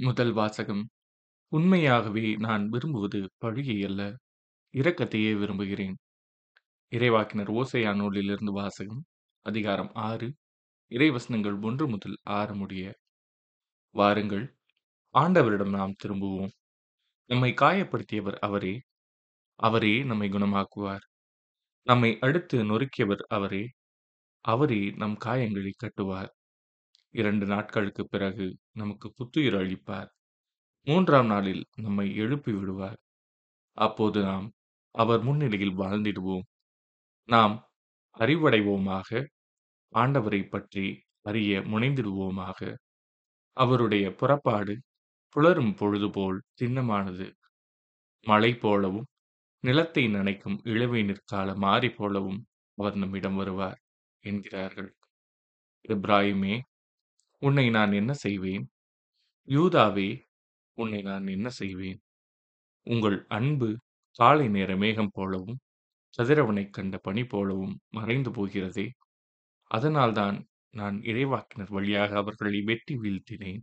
முதல் வாசகம். உண்மையாகவே நான் விரும்புவது பழியை அல்ல இரக்கத்தையே விரும்புகிறேன். இறைவாக்கினர் ஓசையா நூலிலிருந்து வாசகம் அதிகாரம் ஆறு இறைவசனங்கள் ஒன்று முதல் ஆறு முடிய. வாருங்கள் ஆண்டவரிடம் நாம் திரும்புவோம். நம்மை காயப்படுத்தியவர் அவரே அவரே நம்மை குணமாக்குவார். நம்மை அடுத்து நொறுக்கியவர் அவரே அவரே நம் காயங்களை கட்டுவார். இரண்டு நாட்களுக்கு பிறகு நமக்கு புத்துயிர் அளிப்பார். மூன்றாம் நாளில் நம்மை எழுப்பி விடுவார். அப்போது நாம் அவர் முன்னிலையில் வாழ்ந்திடுவோம். நாம் அறிவடைவோமாக ஆண்டவரை பற்றி அறிய முனைந்திடுவோமாக. அவருடைய புறப்பாடு புலரும் பொழுதுபோல் சின்னமானது மழை போலவும் நிலத்தை நனைக்கும் இளவேனிற் மாறி போலவும் அவர் நம்மிடம் வருவார் என்கிறார்கள். இப்ராஹிமே உன்னை நான் என்ன செய்வேன்? யூதாவே உன்னை நான் என்ன செய்வேன்? உங்கள் அன்பு காலை நேர மேகம் போலவும் கதிரவனைக் கண்ட பனி போலவும் மறைந்து போகிறதே. அதனால்தான் நான் இறைவாக்கினர் வழியாக அவர்களை வெட்டி வீழ்த்தினேன்.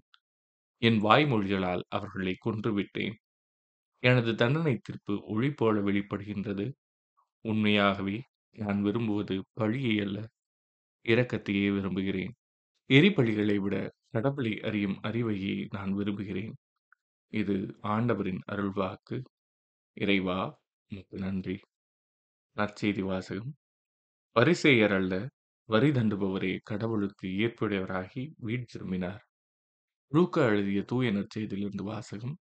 என் வாய்மொழிகளால் அவர்களை கொன்றுவிட்டேன். எனது தண்டனை தீர்ப்பு ஒளி போல வெளிப்படுகின்றது. உண்மையாகவே நான் விரும்புவது பழியை அல்ல இரக்கத்தையே விரும்புகிறேன். எரிபலிகளை விட கடவுளை அறியும் அறிவையே நான் விரும்புகிறேன். இது ஆண்டவரின் அருள்வாக்கு. இறைவா உமக்கு நன்றி. நற்செய்தி வாசகம். வரிசெயர் அல்ல வரி தண்டுபவரே கடவுளுக்கு ஏற்புடையவராகி வீடு திரும்பினார். ரூக்க எழுதிய தூய நற்செய்தியிலிருந்து வாசகம்.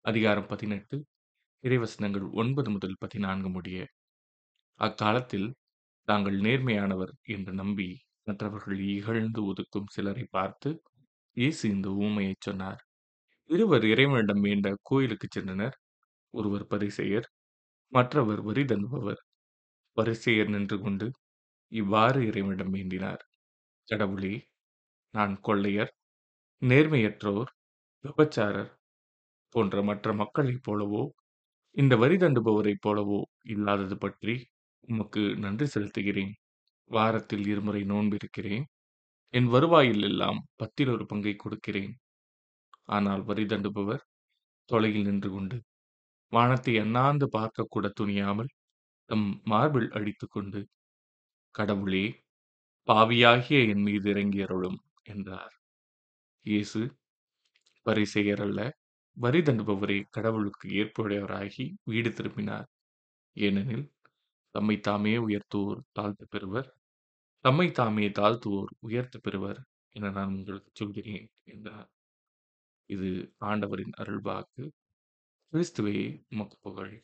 அதிகாரம் பதினெட்டு இறைவசனங்கள் ஒன்பது முதல் பதினான்கு முடிய. அக்காலத்தில் தாங்கள் நேர்மையானவர் என்று நம்பி மற்றவர்கள் இகழ்ந்து ஒதுக்கும் சிலரை பார்த்து இயேசு இந்த ஊமையைச் சொன்னார். இருவர் இறைவனிடம் வேண்ட கோயிலுக்குச் சென்றனர். ஒருவர் பரிசெயர் மற்றவர் வரி தண்டுபவர் பரிசெயர் நின்று கொண்டு இவ்வாறு இறைவனிடம் வேண்டினார் கடவுளே நான் கொள்ளையர் நேர்மையற்றோர் விபச்சாரர் போன்ற மற்ற மக்களைப் போலவோ இந்த வரி தண்டுபவரைப் போலவோ இல்லாதது பற்றி உமக்கு நன்றி செலுத்துகிறேன். வாரத்தில் இருமுறை நோன்பிருக்கிறேன் என் வருவாயில் எல்லாம் பத்தில் ஒரு பங்கை கொடுக்கிறேன். ஆனால் வரி தண்டுபவர் தொலையில் நின்று கொண்டு வானத்தை அண்ணாந்து பார்க்கக்கூட துணியாமல் தம் மார்பில் அடித்துக்கொண்டு கடவுளே பாவியாகிய என் மீது இறங்கியருளும் என்றார். இயேசு பரிசெயர் அல்ல வரி தண்டுபவரே கடவுளுக்கு ஏற்புடையவராகி வீடு திரும்பினார். ஏனெனில் தம்மை தாமே உயர்த்துவோர் தாழ்த்து பெறுவர். தம்மை தாமே தாழ்த்துவோர் உயர்த்தப் பெறுவர் என நான் உங்களுக்கு சொல்கிறேன் என்றார். இது ஆண்டவரின் அருள்வாக்கு. கிறிஸ்துவே உமக்கு புகழ்.